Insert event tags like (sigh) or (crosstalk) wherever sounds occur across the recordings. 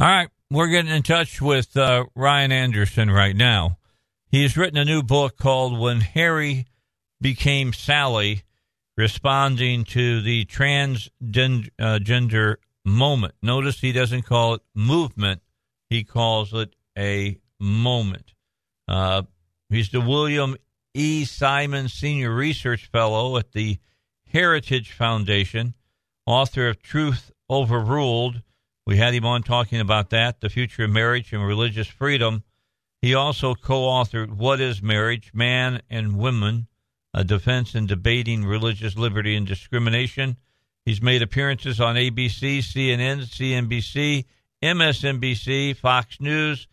All right, we're getting in touch with uh, Ryan Anderson right now. He's written a new book called When Harry Became Sally, responding to the transgender moment. Notice he doesn't call it movement, he calls it a moment. Uh, he's the William E. Simon Senior Research Fellow at the Heritage Foundation, author of Truth Overruled we had him on talking about that, the future of marriage and religious freedom. He also co authored What is Marriage? Man and Woman, a defense in debating religious liberty and discrimination. He's made appearances on ABC, CNN, CNBC, MSNBC, Fox News.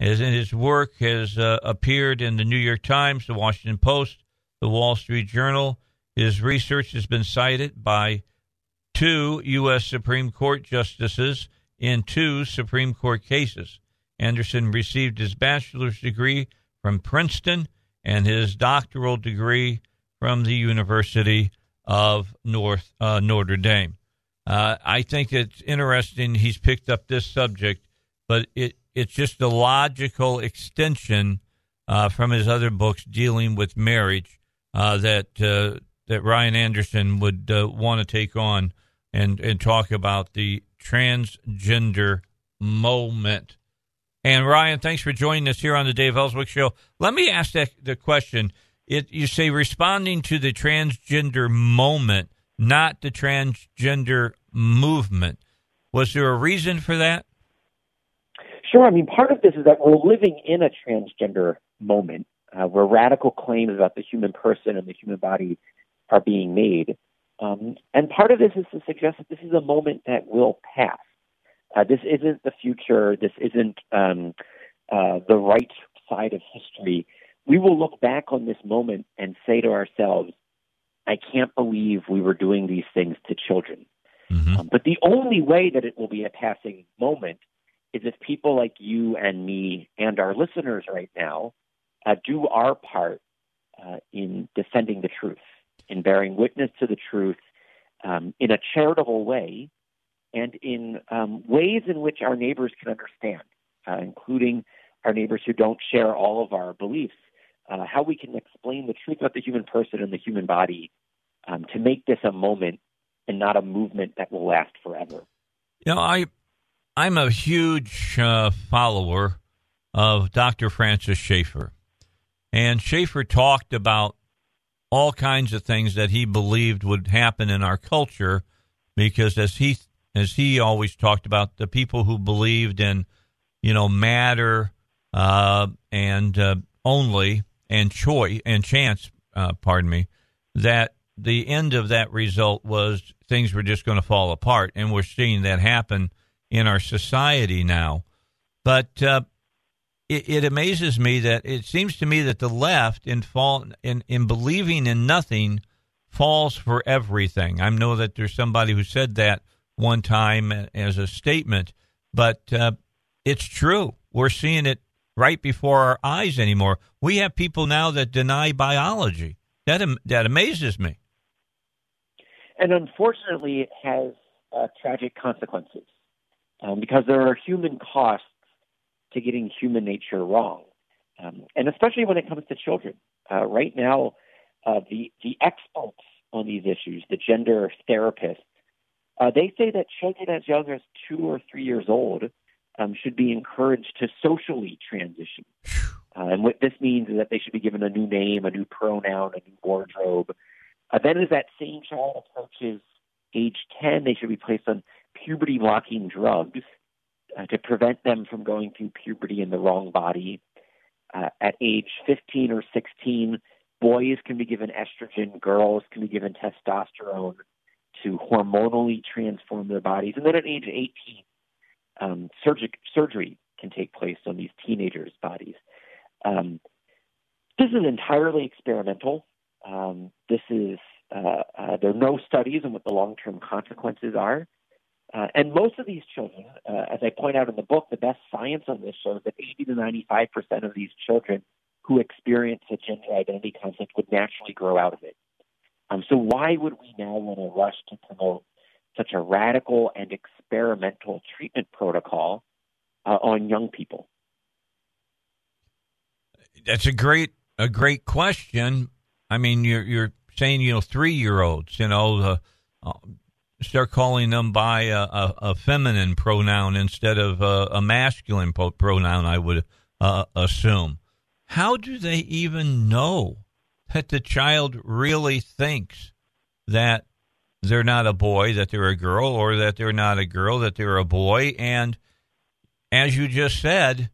His work has uh, appeared in the New York Times, the Washington Post, the Wall Street Journal. His research has been cited by two U.S. Supreme Court justices in two Supreme Court cases. Anderson received his bachelor's degree from Princeton and his doctoral degree from the University of North uh, Notre Dame. Uh, I think it's interesting he's picked up this subject, but it it's just a logical extension uh, from his other books dealing with marriage uh, that uh, that Ryan Anderson would uh, want to take on and and talk about the transgender moment. And Ryan, thanks for joining us here on the Dave Elswick Show. Let me ask that, the question. It, you say responding to the transgender moment, not the transgender movement. Was there a reason for that? Sure. I mean, part of this is that we're living in a transgender moment uh, where radical claims about the human person and the human body are being made. Um, and part of this is to suggest that this is a moment that will pass. Uh, this isn't the future. This isn't um, uh, the right side of history. We will look back on this moment and say to ourselves, I can't believe we were doing these things to children. Mm-hmm. Um, but the only way that it will be a passing moment is if people like you and me and our listeners right now uh, do our part uh, in defending the truth in bearing witness to the truth um, in a charitable way and in um, ways in which our neighbors can understand, uh, including our neighbors who don't share all of our beliefs, uh, how we can explain the truth about the human person and the human body um, to make this a moment and not a movement that will last forever. You know, I I'm a huge uh, follower of Dr. Francis Schaeffer, and Schaeffer talked about all kinds of things that he believed would happen in our culture because as he as he always talked about the people who believed in you know matter uh, and uh, only and choice and chance uh, pardon me that the end of that result was things were just going to fall apart and we're seeing that happen in our society now. But uh, it, it, amazes me that it seems to me that the left in fall in, in believing in nothing falls for everything. I know that there's somebody who said that one time as a statement, but uh, it's true. We're seeing it right before our eyes anymore. We have people now that deny biology. That that amazes me. And unfortunately, it has uh, tragic consequences um, because there are human costs to getting human nature wrong, um, and especially when it comes to children. Uh, right now, uh, the the experts on these issues, the gender therapists, uh, they say that children as young as two or three years old um, should be encouraged to socially transition. Uh, and what this means is that they should be given a new name, a new pronoun, a new wardrobe. Uh, then, as that same child approaches age 10, they should be placed on puberty blocking drugs uh, to prevent them from going through puberty in the wrong body. Uh, at age 15 or 16, boys can be given estrogen, girls can be given testosterone to hormonally transform their bodies. And then at age 18, um, surgic- surgery can take place on these teenagers' bodies. Um, this is entirely experimental. Um, this is uh, uh, there are no studies on what the long-term consequences are. Uh, and most of these children, uh, as I point out in the book, the best science on this shows that 80 to 95 percent of these children who experience a gender identity conflict would naturally grow out of it. Um, so why would we now want to rush to promote such a radical and experimental treatment protocol uh, on young people? That's a great a great question. I mean, you're you're saying you know three year olds, you know, uh, start calling them by a, a, a feminine pronoun instead of a, a masculine pronoun. I would uh, assume. How do they even know that the child really thinks that they're not a boy, that they're a girl, or that they're not a girl, that they're a boy? And as you just said,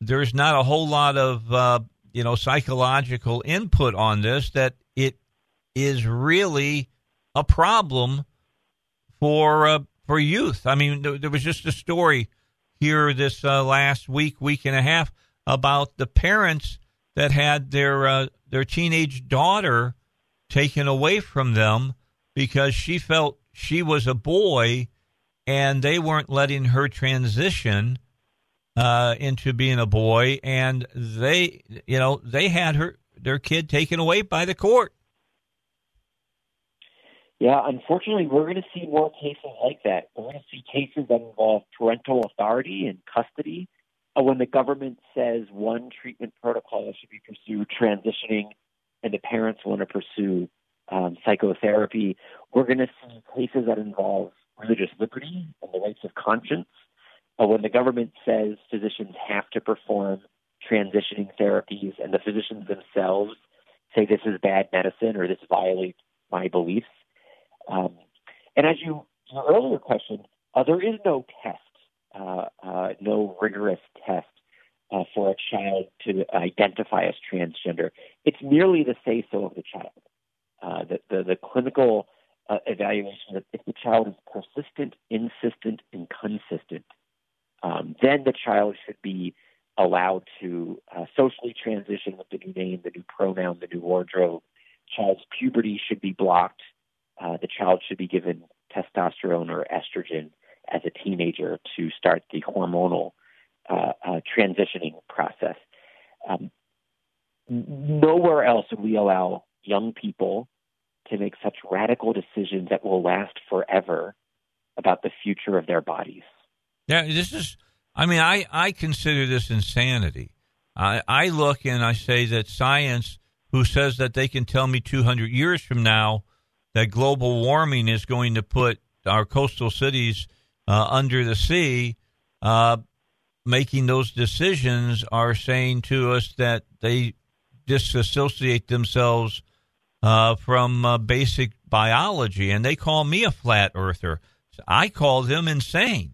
there's not a whole lot of uh, you know psychological input on this. That it is really a problem for uh, for youth. I mean, there, there, was just a story here this uh, last week, week and a half about the parents that had their uh, their teenage daughter taken away from them because she felt she was a boy and they weren't letting her transition uh, into being a boy and they you know they had her their kid taken away by the court yeah, unfortunately, we're going to see more cases like that. We're going to see cases that involve parental authority and custody uh, when the government says one treatment protocol should be pursued, transitioning, and the parents want to pursue um, psychotherapy. We're going to see cases that involve religious liberty and the rights of conscience. Uh, when the government says physicians have to perform transitioning therapies and the physicians themselves say this is bad medicine or this violates my beliefs. Um, and as you your earlier question, uh, there is no test uh, uh, no rigorous test uh, for a child to identify as transgender. It's merely the say so of the child. Uh, the, the, the, clinical uh, evaluation that if the child is persistent, insistent, and consistent, um, then the child should be allowed to socially transition with the new name, the new pronoun, the new wardrobe. Child's puberty should be blocked. The child should be given testosterone or estrogen as a teenager to start the hormonal uh, uh, transitioning process. Um, nowhere else would we allow young people to make such radical decisions that will last forever about the future of their bodies. Yeah, this is. I mean, I I consider this insanity. I I look and I say that science, who says that they can tell me 200 years from now that global warming is going to put our coastal cities uh, under the sea uh, making those decisions are saying to us that they disassociate themselves uh, from uh, basic biology, and they call me a flat earther. I call them insane.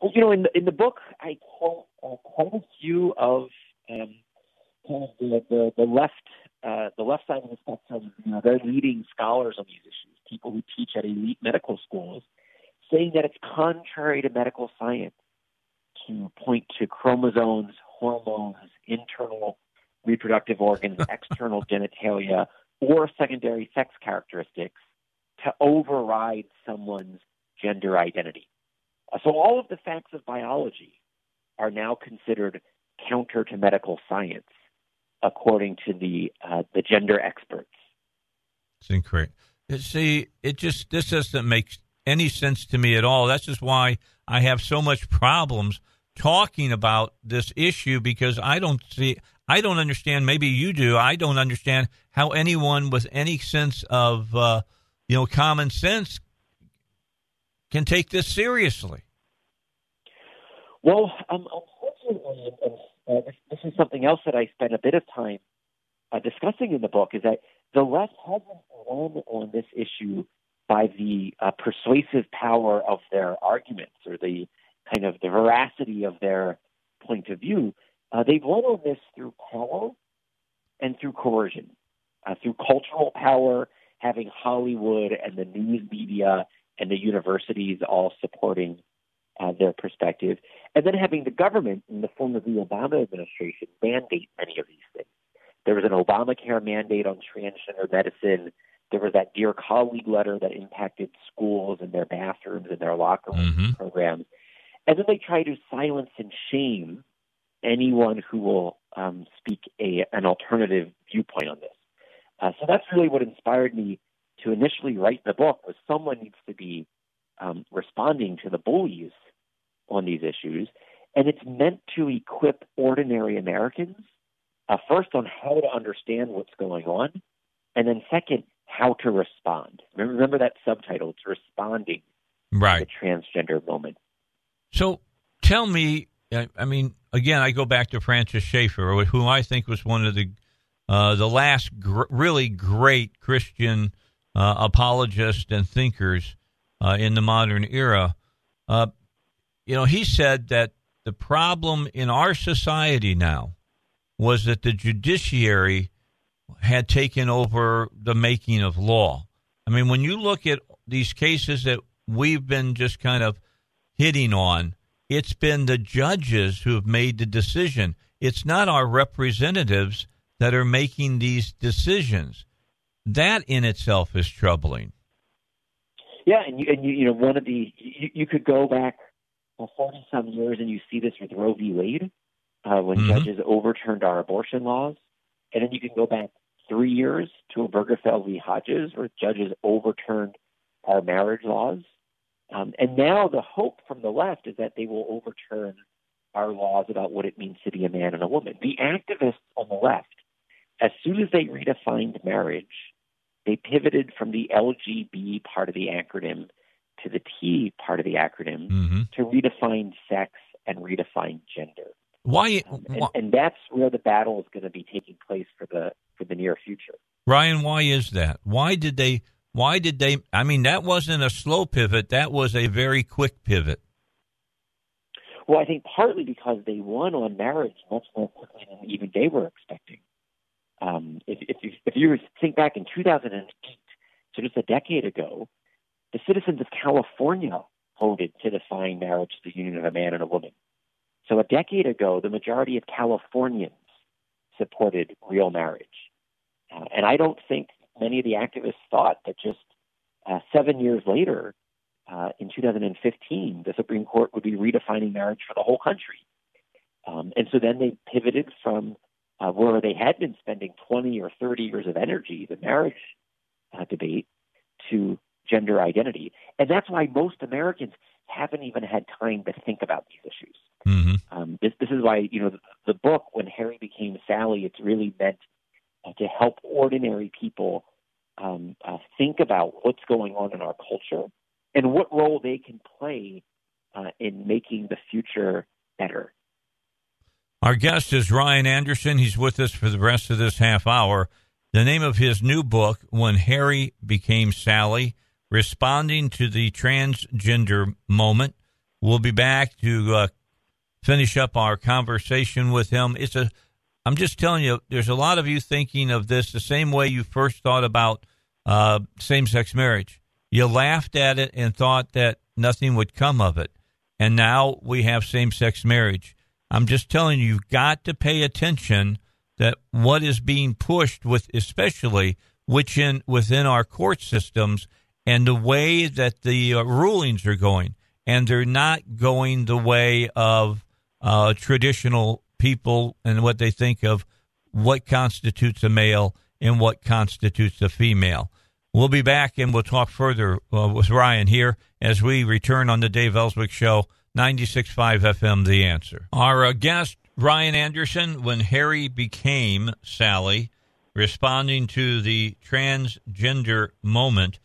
Well, you know, in the, in the book, I quote quite a few of um, kind of the, the, the left uh, the left side of the spectrum. You know, they're leading scholars on these issues, people who teach at elite medical schools, saying that it's contrary to medical science to point to chromosomes, hormones, internal reproductive organs, (laughs) external genitalia, or secondary sex characteristics to override someone's gender identity. Uh, so all of the facts of biology are now considered counter to medical science, according to the uh, the gender experts. It's incorrect. See, it just this doesn't make any sense to me at all. That's just why I have so much problems talking about this issue because I don't see, I don't understand. Maybe you do. I don't understand how anyone with any sense of, uh, you know, common sense can take this seriously. Well, um, unfortunately, uh, this, this, is something else that I spent a bit of time uh, discussing in the book is that the left hasn't won on this issue by the uh, persuasive power of their arguments or the kind of the veracity of their point of view. Uh, they've won on this through power and through coercion, uh, through cultural power, having Hollywood and the news media and the universities all supporting uh, their perspective, and then having the government, in the form of the Obama administration, mandate many of these things. There was an Obamacare mandate on transgender medicine. There was that Dear Colleague letter that impacted schools and their bathrooms and their locker room Mhm. programs. And then they try to silence and shame anyone who will um, speak a, an alternative viewpoint on this. Uh, so that's really what inspired me to initially write the book was someone needs to be um, responding to the bullies on these issues. And it's meant to equip ordinary Americans, uh, first on how to understand what's going on, and then second, how to respond. Remember, that subtitle, it's responding Right. to the transgender moment. So tell me, I I mean, again, I go back to Francis Schaeffer, who I think was one of the uh, the last gr- really great Christian uh, apologists and thinkers uh, in the modern era. You know, he said that the problem in our society now was that the judiciary had taken over the making of law. I mean, when you look at these cases that we've been just kind of hitting on, it's been the judges who have made the decision. It's not our representatives that are making these decisions. That in itself is troubling. Yeah, and you, and you, you know, one of the you, you could go back for forty some years, and you see this with Roe v. Wade, uh, when Mhm. judges overturned our abortion laws, and then you can go back three years to Obergefell v. Hodges, where judges overturned our marriage laws, um, and now the hope from the left is that they will overturn our laws about what it means to be a man and a woman. The activists on the left, as soon as they redefined marriage, they pivoted from the LGB part of the acronym to the T part of the acronym hmm to redefine sex and redefine gender. Why, Um, and, why, and that's where the battle is going to be taking place for the for the near future. Ryan? Why is that? Why did they? Why did they? I mean, that wasn't a slow pivot. That was a very quick pivot. Well, I think partly because they won on marriage much more quickly than even they were expecting. Um, if, if, you, if you think back in 2008, so just a decade ago, the citizens of California voted to define marriage as the union of a man and a woman. So a decade ago, the majority of Californians supported real marriage. Uh, and I don't think many of the activists thought that just uh, seven years later, uh, in 2015, the Supreme Court would be redefining marriage for the whole country. Um, and so then they pivoted from uh, where they had been spending 20 or 30 years of energy, the marriage uh, debate, to gender identity. And that's why most Americans haven't even had time to think about these issues. hmm Um, this, this is why, you know, the, the book, When Harry Became Sally, it's really meant uh, to help ordinary people um, uh, think about what's going on in our culture and what role they can play uh, in making the future better. Our guest is Ryan Anderson. He's with us for the rest of this half hour. The name of his new book, When Harry Became Sally, responding to the transgender moment. We'll be back to uh, finish up our conversation with him. It's a, I'm just telling you, there's a lot of you thinking of this the same way you first thought about uh, same-sex marriage. You laughed at it and thought that nothing would come of it, and now we have same-sex marriage. I'm just telling you, you've got to pay attention that what is being pushed with, especially which in within our court systems, and the way that the uh, rulings are going, and they're not going the way of uh, traditional people and what they think of what constitutes a male and what constitutes a female. We'll be back and we'll talk further uh, with Ryan here as we return on the Dave Elswick Show, 96.5 FM, The Answer. Our uh, guest, Ryan Anderson, when Harry became Sally, responding to the transgender moment.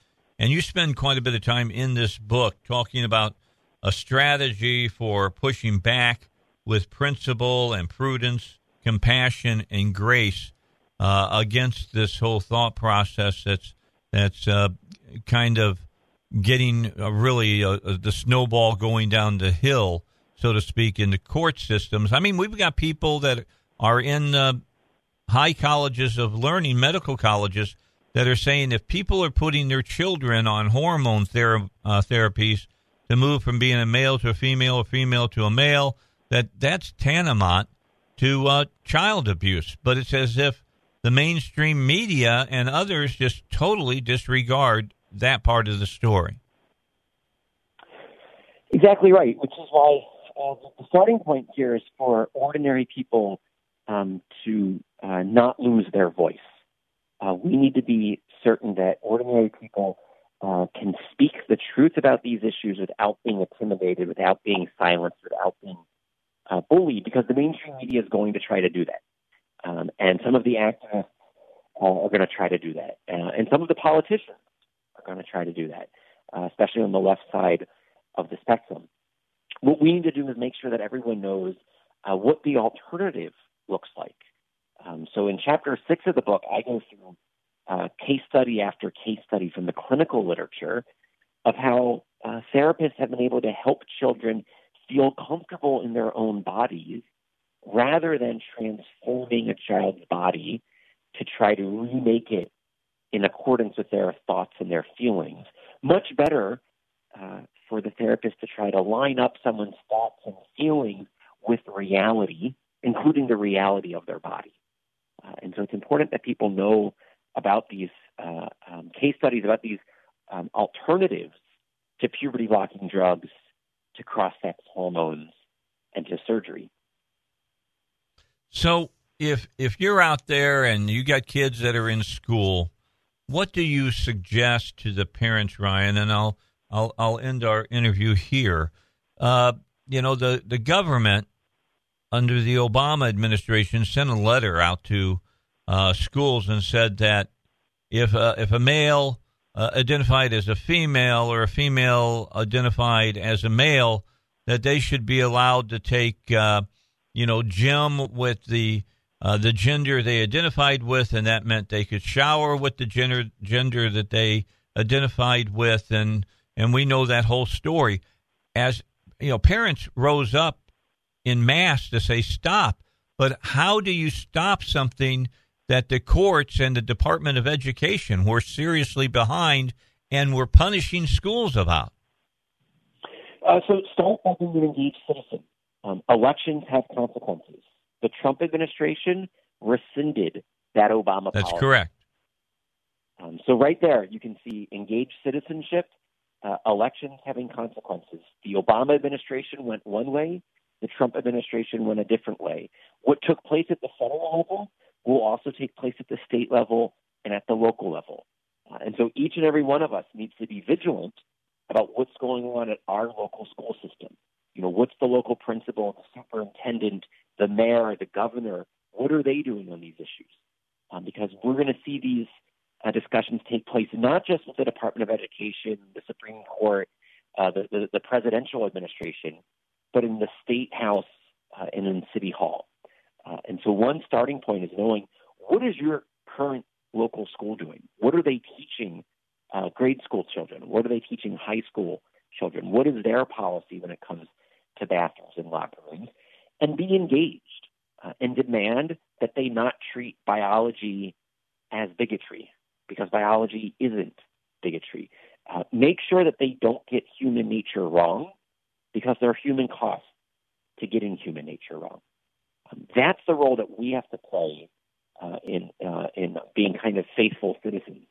And you spend quite a bit of time in this book talking about a strategy for pushing back with principle and prudence, compassion and grace uh, against this whole thought process that's that's uh, kind of getting uh, really uh, the snowball going down the hill, so to speak, in the court systems. I mean, we've got people that are in uh, high colleges of learning, medical colleges, that are saying if people are putting their children on hormone uh, therapies to move from being a male to a female, a female to a male, that that's tantamount to uh, child abuse. But it's as if the mainstream media and others just totally disregard that part of the story. Exactly right, which is why uh, the starting point here is for ordinary people um, to uh, not lose their voice. We need to be certain that ordinary people uh, can speak the truth about these issues without being intimidated, without being silenced, without being uh, bullied, because the mainstream media is going to try to do that. Um, and some of the activists uh, are going to try to do that. Uh, and some of the politicians are going to try to do that, uh, especially on the left side of the spectrum. What we need to do is make sure that everyone knows uh, what the alternative looks like. Um, so in chapter six of the book, I go through uh, case study after case study from the clinical literature of how uh, therapists have been able to help children feel comfortable in their own bodies rather than transforming a child's body to try to remake it in accordance with their thoughts and their feelings. Much better uh, for the therapist to try to line up someone's thoughts and feelings with reality, including the reality of their body. Uh, and so it's important that people know about these uh, um, case studies, about these um, alternatives to puberty blocking drugs, to cross sex hormones, and to surgery. So if if you're out there and you got kids that are in school, what do you suggest to the parents, Ryan? And I'll I'll I'll end our interview here. Uh, you know, the the government under the Obama administration sent a letter out to uh, schools and said that if uh, if a male uh, identified as a female or a female identified as a male, that they should be allowed to take uh, you know gym with the uh, the gender they identified with, and that meant they could shower with the gender gender that they identified with, and and we know that whole story. As you know, parents rose up in mass to say stop. But how do you stop something that the courts and the Department of Education were seriously behind and were punishing schools about? Uh, so start by being an engaged citizen. Um, elections have consequences. The Trump administration rescinded that Obama That's policy. correct. Um, so right there, you can see engaged citizenship uh, elections having consequences. The Obama administration went one way, the Trump administration went a different way. What took place at the federal level will also take place at the state level and at the local level. Uh, and so each and every one of us needs to be vigilant about what's going on at our local school system. You know, what's the local principal, the superintendent, the mayor, the governor, what are they doing on these issues? Um, because we're going to see these uh, discussions take place not just with the Department of Education, the Supreme Court, uh, the, the, the, presidential administration, but in the state house uh, and in City Hall. Uh, and so, one starting point is knowing what is your current local school doing? What are they teaching uh, grade school children? What are they teaching high school children? What is their policy when it comes to bathrooms and locker rooms? And be engaged uh, and demand that they not treat biology as bigotry because biology isn't bigotry. Uh, make sure that they don't get human nature wrong because there are human costs to getting human nature wrong. That's the role that we have to play uh, in uh, in being kind of faithful citizens.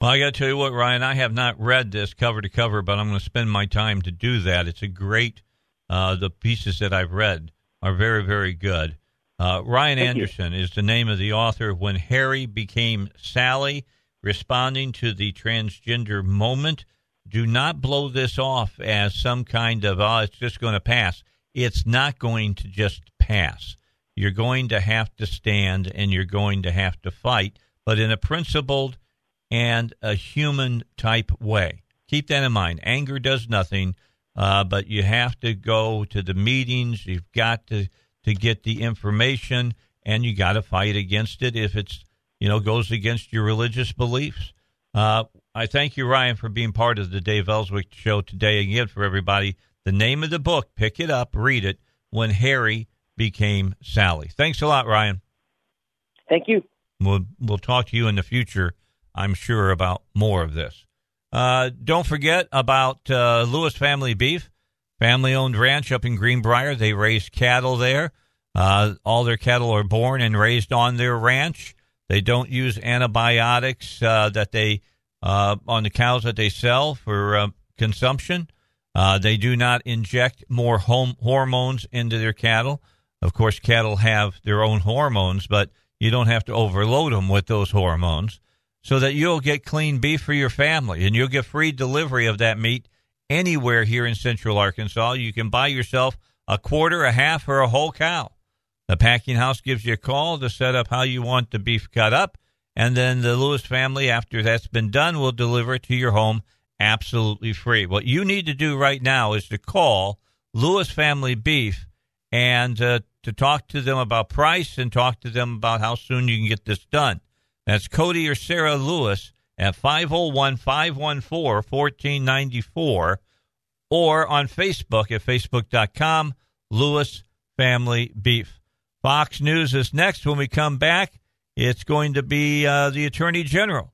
Well, I got to tell you what, Ryan, I have not read this cover to cover, but I'm going to spend my time to do that. It's a great. Uh, the pieces that I've read are very, very good. Uh, Ryan Thank Anderson you. is the name of the author of When Harry Became Sally, responding to the transgender moment. Do not blow this off as some kind of, oh, it's just going to pass. It's not going to just pass. You're going to have to stand and you're going to have to fight, but in a principled and a human type way. Keep that in mind. Anger does nothing, uh, but you have to go to the meetings. You've got to to get the information, and you got to fight against it if it's you know goes against your religious beliefs. Uh, I thank you, Ryan, for being part of the Dave Elswick show today. Again, for everybody, the name of the book, pick it up, read it. When Harry became Sally. Thanks a lot, Ryan. Thank you. We'll we'll talk to you in the future. I'm sure about more of this. Uh, don't forget about uh, Lewis Family Beef, family owned ranch up in Greenbrier. They raise cattle there. Uh, all their cattle are born and raised on their ranch. They don't use antibiotics uh, that they uh, on the cows that they sell for uh, they do not inject more home hormones into their cattle. Of course, cattle have their own hormones, but you don't have to overload them with those hormones so that you'll get clean beef for your family and you'll get free delivery of that meat anywhere here in central Arkansas. You can buy yourself a quarter, a half, or a whole cow. The packing house gives you a call to set up how you want the beef cut up, and then the Lewis family, after that's been done, will deliver it to your home absolutely free. What you need to do right now is to call Lewis Family Beef and uh, to talk to them about price and talk to them about how soon you can get this done. That's Cody or Sarah Lewis at 501 514 1494 or on Facebook at facebook.com, Lewis Family Beef. Fox News is next. When we come back, it's going to be uh, the Attorney General